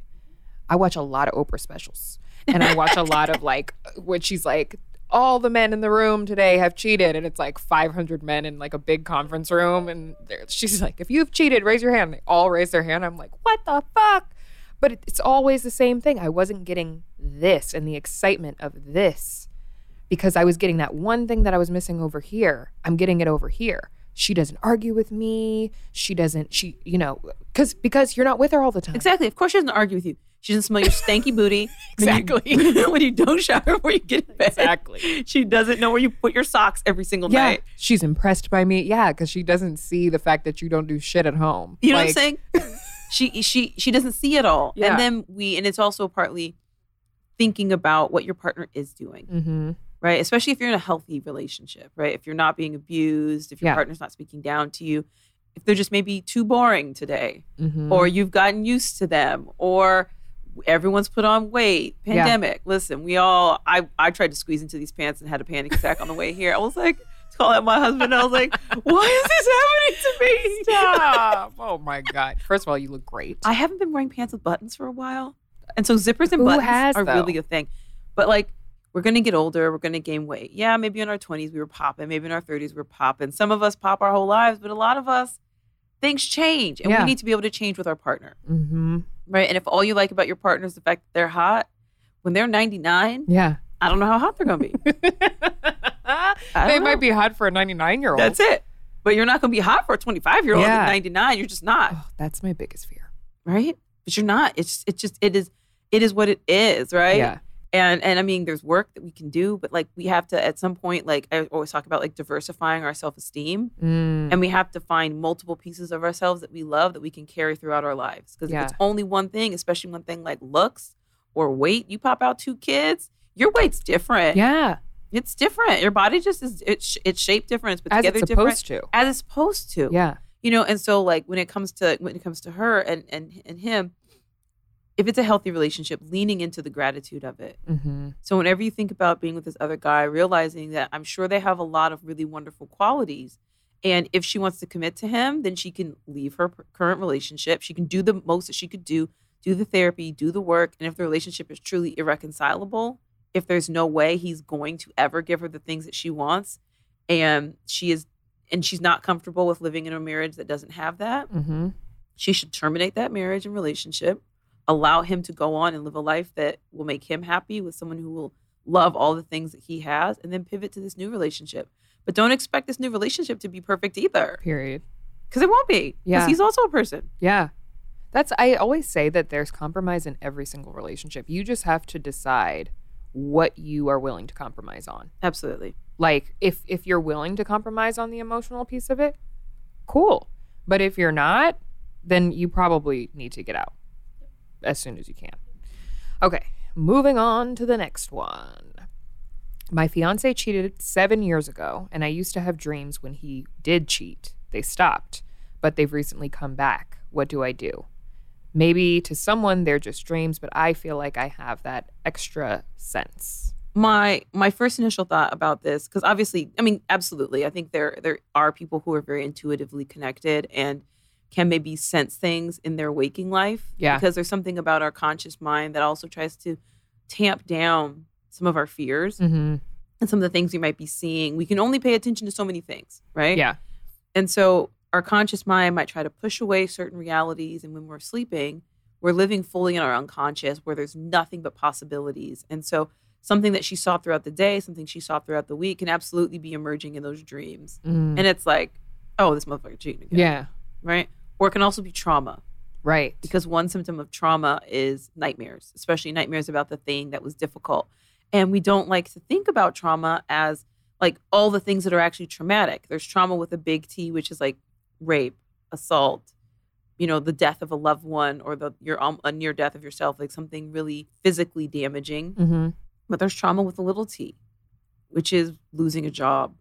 I watch a lot of Oprah specials and I watch a lot of like when she's like, all the men in the room today have cheated. And it's like 500 men in like a big conference room. And she's like, if you've cheated, raise your hand. And they all raise their hand. I'm like, what the fuck? But it- it's always the same thing. I wasn't getting this and the excitement of this because I was getting that one thing that I was missing over here. I'm getting it over here. She doesn't argue with me. She doesn't, she, you know, because because you're not with her all the time. Exactly. Of course, she doesn't argue with you. She doesn't smell your stanky booty. when you- Exactly. when you don't shower before you get in bed. Exactly. She doesn't know where you put your socks every single Yeah, night. she's impressed by me. Yeah, because she doesn't see the fact that you don't do shit at home. You know Like, what I'm saying? she she she doesn't see it all. Yeah. And then we and it's also partly thinking about what your partner is doing, Mm-hmm. Right? Especially if you're in a healthy relationship, right? If you're not being abused, if your Yeah. partner's not speaking down to you, if they're just maybe too boring today, Mm-hmm. or you've gotten used to them, or everyone's put on weight, Yeah. pandemic. Listen, we all I I tried to squeeze into these pants and had a panic attack on the way here. I was like, call out my husband. I was like, why is this happening to me? Stop. oh my god. First of all, you look great. I haven't been wearing pants with buttons for a while. And so zippers and Who buttons has, are though? really a thing. But like we're gonna get older, we're gonna gain weight. Yeah, maybe in our twenties we were popping, maybe in our thirties we're popping. Some of us pop our whole lives, but a lot of us things change. And Yeah. we need to be able to change with our partner. mm-hmm. Right. And if all you like about your partner is the fact that they're hot, when they're 99, Yeah. I don't know how hot they're gonna be. they might be hot for a 99 year old. That's it. But you're not gonna be hot for a 25 year old Yeah. at 99. You're just not. Oh, that's my biggest fear. Right? But you're not. It's it's just it is it is what it is, right? Yeah. And and i mean there's work that we can do but like we have to at some point like i always talk about like diversifying our self-esteem Mm. and we have to find multiple pieces of ourselves that we love that we can carry throughout our lives because Yeah. if it's only one thing especially one thing like looks or weight you pop out two kids your weight's different Yeah. it's different your body just is it's it's shaped different As together it's supposed to. as it's supposed to Yeah. you know and so like when it comes to when it comes to her and and and him if it's a healthy relationship leaning into the gratitude of it Mm-hmm. so whenever you think about being with this other guy, realizing that I'm sure they have a lot of really wonderful qualities. And if she wants to commit to him, then she can leave her current relationship. She can do the most that she could do, do the therapy, do the work. And if the relationship is truly irreconcilable, if there's no way he's going to ever give her the things that she wants, and she is and she's not comfortable with living in a marriage that doesn't have that, Mm-hmm. she should terminate that marriage and relationship, allow him to go on and live a life that will make him happy with someone who will love all the things that he has, and then pivot to this new relationship. But don't expect this new relationship to be perfect either, Period. because it won't be. Because Yeah. he's also a person. Yeah. That's I always say that there's compromise in every single relationship. You just have to decide what you are willing to compromise on. Absolutely. Like if if you're willing to compromise on the emotional piece of it, cool. But if you're not, then you probably need to get out as soon as you can. Okay, moving on to the next one. My fiance cheated 7 years ago and I used to have dreams when he did cheat. They stopped, but they've recently come back. What do I do? Maybe to someone they're just dreams, but I feel like I have that extra sense. My my first initial thought about this, because obviously, I mean, absolutely, I think there there are people who are very intuitively connected and can maybe sense things in their waking life. Yeah. Because there's something about our conscious mind that also tries to tamp down some of our fears Mm-hmm. and some of the things we might be seeing. We can only pay attention to so many things, right? Yeah. And so our conscious mind might try to push away certain realities. And when we're sleeping, we're living fully in our unconscious where there's nothing but possibilities. And so something that she saw throughout the day, something she saw throughout the week can absolutely be emerging in those dreams. Mm. And it's like, oh, this motherfucker cheating again. Yeah. Right. Or it can also be trauma Right. because one symptom of trauma is nightmares, especially nightmares about the thing that was difficult. And we don't like to think about trauma as like all the things that are actually traumatic. There's trauma with a big T, which is like rape, assault, you know, the death of a loved one or the your um, a near death of yourself, like something really physically damaging. Mm-hmm. But there's trauma with a little t, which is losing a job,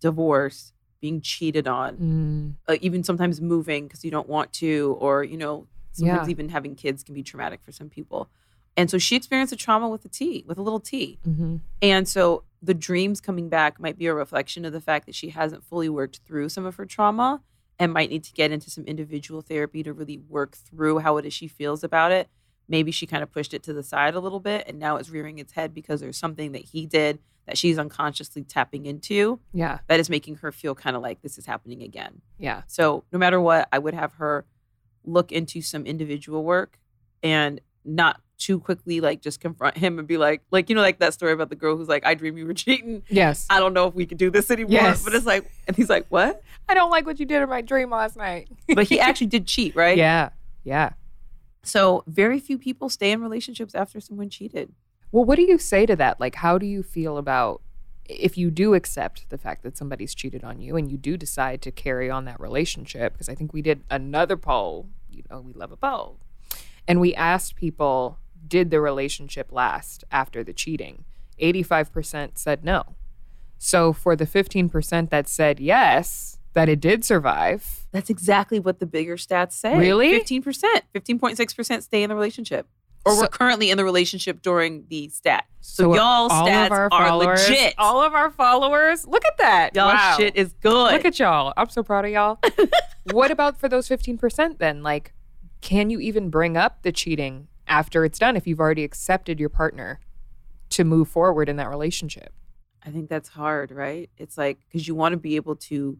divorce, being cheated on, Mm. uh, even sometimes moving because you don't want to, or you know, sometimes Yeah. even having kids can be traumatic for some people. And so she experienced a trauma with a T, with a little T. Mm-hmm. And so the dreams coming back might be a reflection of the fact that she hasn't fully worked through some of her trauma and might need to get into some individual therapy to really work through how it is she feels about it. Maybe she kind of pushed it to the side a little bit and now it's rearing its head because there's something that he did that she's unconsciously tapping into Yeah. that is making her feel kind of like this is happening again. Yeah. So no matter what, I would have her look into some individual work and not too quickly like just confront him and be like, like, you know, like that story about the girl who's like, I dream you were cheating. Yes. I don't know if we could do this anymore. Yes. But it's like, and he's like, what? I don't like what you did in my dream last night. But he actually did cheat, right? Yeah. Yeah. So very few people stay in relationships after someone cheated. Well, what do you say to that? Like, how do you feel about if you do accept the fact that somebody's cheated on you and you do decide to carry on that relationship? Because I think we did another poll. You know, we love a poll. And we asked people, did the relationship last after the cheating? 85% said no. So for the 15% that said yes, that it did survive, That's exactly what the bigger stats say. Really? 15%. 15.6% stay in the relationship. Or So- we're currently in the relationship during the stat. So, So y'all stats are followers, legit. all of our followers, look at that. y'all Wow. shit is good. Look at y'all. I'm so proud of y'all. what about for those 15% then? Like, can you even bring up the cheating after it's done if you've already accepted your partner to move forward in that relationship? I think that's hard, right? It's like because you want to be able to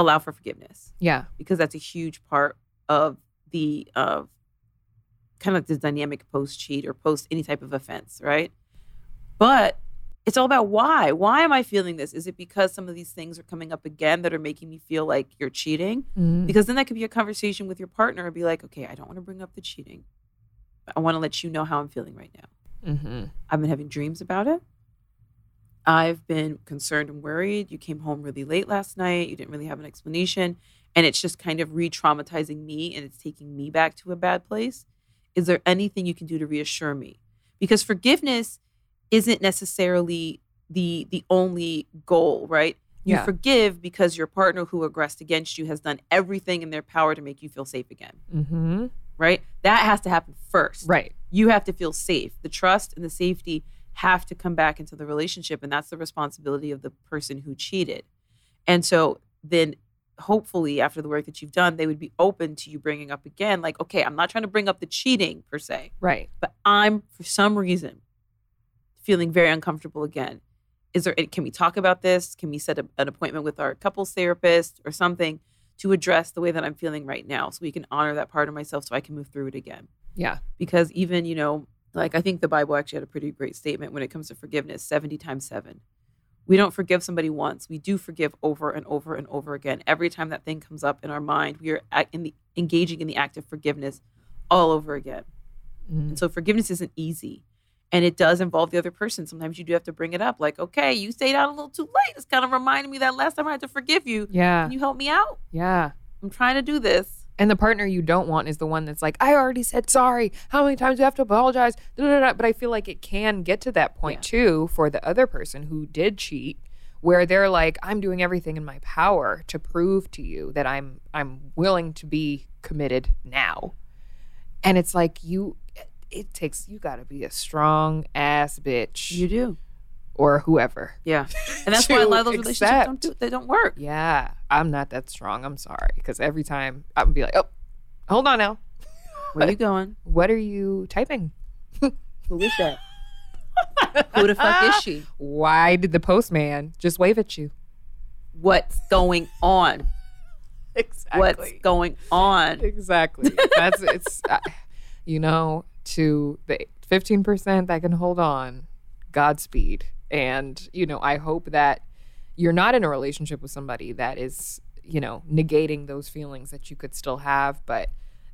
allow for forgiveness Yeah. because that's a huge part of the of kind of the dynamic post cheat or post any type of offense, right? But it's all about why. Why am I feeling this? Is it because some of these things are coming up again that are making me feel like you're cheating? Mm. Because then that could be a conversation with your partner and be like, okay, I don't want to bring up the cheating. I want to let you know how I'm feeling right now. Mm-hmm. I've been having dreams about it. I've been concerned and worried. You came home really late last night. You didn't really have an explanation. And it's just kind of re traumatizing me and it's taking me back to a bad place. Is there anything you can do to reassure me? Because forgiveness isn't necessarily the the only goal, right? You Yeah. forgive because your partner who aggressed against you has done everything in their power to make you feel safe again, Mm-hmm. right? That has to happen first Right. you have to feel safe. The trust and the safety have to come back into the relationship. And that's the responsibility of the person who cheated. And so then hopefully after the work that you've done, they would be open to you bringing up again, like, okay, I'm not trying to bring up the cheating per se, Right. but I'm for some reason feeling very uncomfortable again. Is there, can we talk about this? Can we set a, an appointment with our couples therapist or something to address the way that I'm feeling right now so we can honor that part of myself so I can move through it again? Yeah. because even you know like i think the bible actually had a pretty great statement when it comes to forgiveness 70 times 7 we don't forgive somebody once. We do forgive over and over and over again. Every time that thing comes up in our mind we are in the engaging in the act of forgiveness all over again. Mm. and so forgiveness isn't easy and it does involve the other person. Sometimes you do have to bring it up like okay you stayed out a little too late. It's kind of reminding me that last time i had to forgive you. Yeah. can you help me out? Yeah. i'm trying to do this And the partner you don't want is the one that's like, I already said sorry. How many times do I have to apologize? Da, da, da. But I feel like it can get to that point too for the other person who did cheat, where they're like, I'm doing everything in my power to prove to you that I'm I'm willing to be committed now. And it's like you it takes you gotta be a strong ass bitch you do or whoever. yeah and that's why a lot of those relationships don't do they don't work Yeah. I'm not that strong. I'm sorry. Because every time I'm be like, oh, hold on now. where are you going What are you typing? Who is that? Who the fuck is she? Why did the postman just wave at you? What's going on? Exactly. What's going on? exactly. That's it's uh, you know, to the 15% that can hold on, Godspeed. And, you know, I hope that you're not in a relationship with somebody that is, you know, negating those feelings that you could still have, but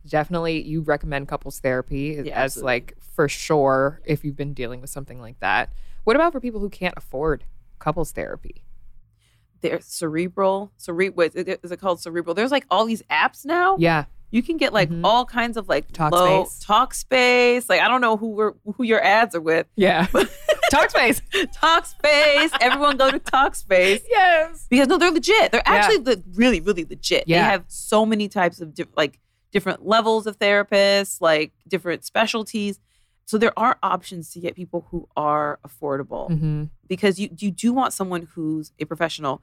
definitely you recommend couples therapy Yeah, as absolutely. like for sure if you've been dealing with something like that. What about for people who can't afford couples therapy? There's cerebral, cere- what is it called cerebral? There's like all these apps now. Yeah. You can get like Mhm. all kinds of like Talk low space. talk space. Like I don't know who we're, who your ads are with. Yeah. Talkspace. Talkspace. Everyone go to Talkspace. yes. because no, they're legit. They're Yeah. actually le- really, really legit. They have so many types of diff- like different levels of therapists, like different specialties. So there are options to get people who are affordable Mm-hmm. because you you do want someone who's a professional.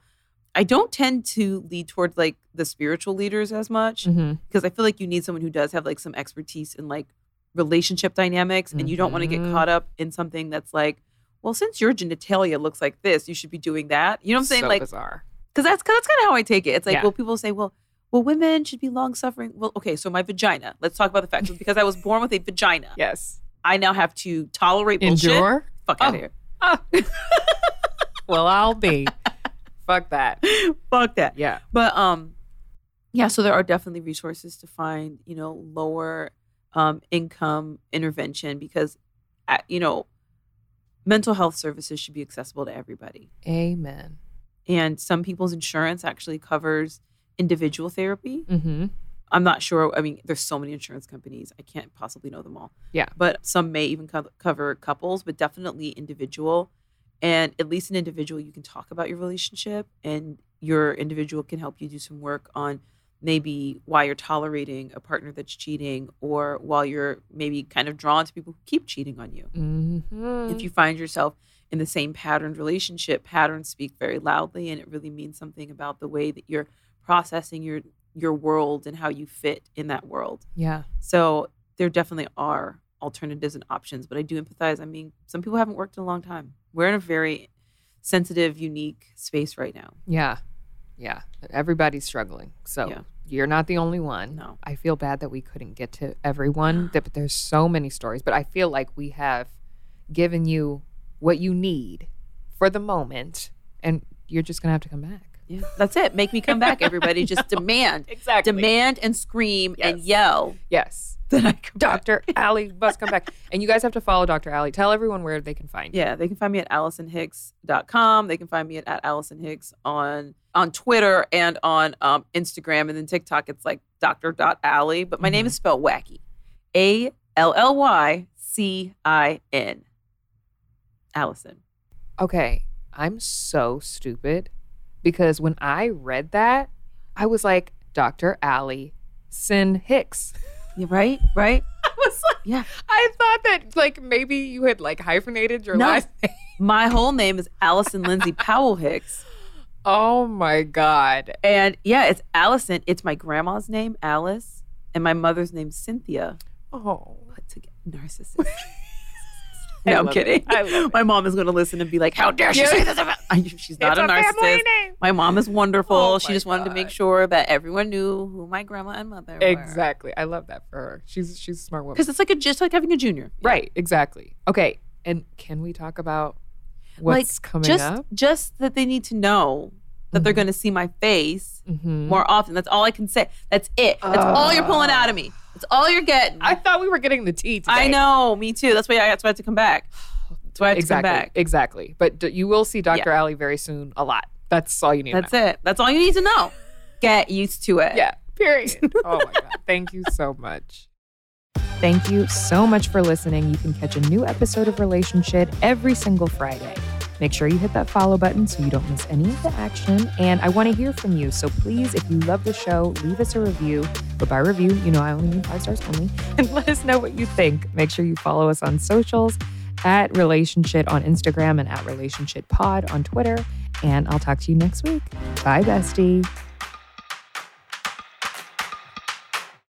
I don't tend to lead towards like the spiritual leaders as much Mm-hmm. because I feel like you need someone who does have like some expertise in like relationship dynamics and you don't want to get Mhm. caught up in something that's like, well, since your genitalia looks like this, you should be doing that. You know what I'm saying? So like bizarre. because that's cause that's kind of how I take it. It's like, Yeah. well, people say, well, well, women should be long suffering. Well, okay, so my vagina. Let's talk about the fact. So because I was born with a vagina, Yes. I now have to tolerate bullshit. Endure. Fuck out Oh. here. Ah. well, I'll be. Fuck that. Fuck that. Yeah. But um, yeah. So there are definitely resources to find, you know, lower um income intervention because, uh, you know, mental health services should be accessible to everybody. Amen. And some people's insurance actually covers individual therapy. Mm-hmm. I'm not sure. I mean, there's so many insurance companies. I can't possibly know them all. Yeah. But some may even co- cover couples, but definitely individual. And at least an individual, you can talk about your relationship, and your individual can help you do some work on maybe why you're tolerating a partner that's cheating, or while you're maybe kind of drawn to people who keep cheating on you. Mm-hmm. If you find yourself in the same patterned relationship, patterns speak very loudly, and it really means something about the way that you're processing your your world and how you fit in that world. yeah. So there definitely are alternatives and options, but I do empathize. I mean, some people haven't worked in a long time. We're in a very sensitive, unique space right now. Yeah. Yeah. Everybody's struggling. So Yeah. you're not the only one. No. I feel bad that we couldn't get to everyone. that- But there's so many stories. But I feel like we have given you what you need for the moment. And you're just gonna have to come back. Yeah, that's it. Make me come back, everybody. Just demand, Exactly. demand, and scream and yell Yes. That I come back. Dr. Ally must come back. And you guys have to follow Dr. Ally. Tell everyone where they can find you. Yeah, they can find me at AllycinHicks.com. They can find me at, at Allycin Hicks on on Twitter and on um, Instagram. And then TikTok, it's like Dr. But my name Mhm. is spelled wacky. A L L Y C I N. Allycin. Okay. I'm so stupid because when I read that, I was like, Dr. Allie Sin Hicks. Yeah, right? Right? I was like, Yeah. I thought that like maybe you had like hyphenated your No. last name. My whole name is Allycin Lindsay Powell Hicks. Oh my God. And yeah, it's Allycin. It's my grandma's name, Alice, and my mother's name, Cynthia. Oh. Put together. Narcissist. No, I'm kidding. I love it. My mom is going to listen and be like, "How dare she say this about?" She's not it's a, narcissist. My mom is wonderful. Oh she just wanted to make sure that everyone knew who my grandma and mother were. Exactly. I love that for her. She's she's a smart woman. Because it's like a just like having a junior. Right, exactly. Okay. And can we talk about what's coming just up? just that they need to know that they're Mhm. going to see my face Mhm. more often. That's all I can say. That's it. That's all you're pulling out of me. That's all you're getting. I thought we were getting the tea today. I know. Me too. That's why I, that's why I had to come back. That's why I had exactly. to come back. Exactly. But d- you will see Dr. Ally very soon a lot. That's all you need. That's to know. it. That's all you need to know. Get used to it. Yeah. Period. oh my God. Thank you so much. Thank you so much for listening. You can catch a new episode of Relationshit every single Friday. Make sure you hit that follow button so you don't miss any of the action. And I want to hear from you. So please, if you love the show, leave us a review. But by review, you know I only mean five stars only. And let us know what you think. Make sure you follow us on socials at Relationshit on Instagram and at Relationshit Pod on Twitter. And I'll talk to you next week. Bye, bestie.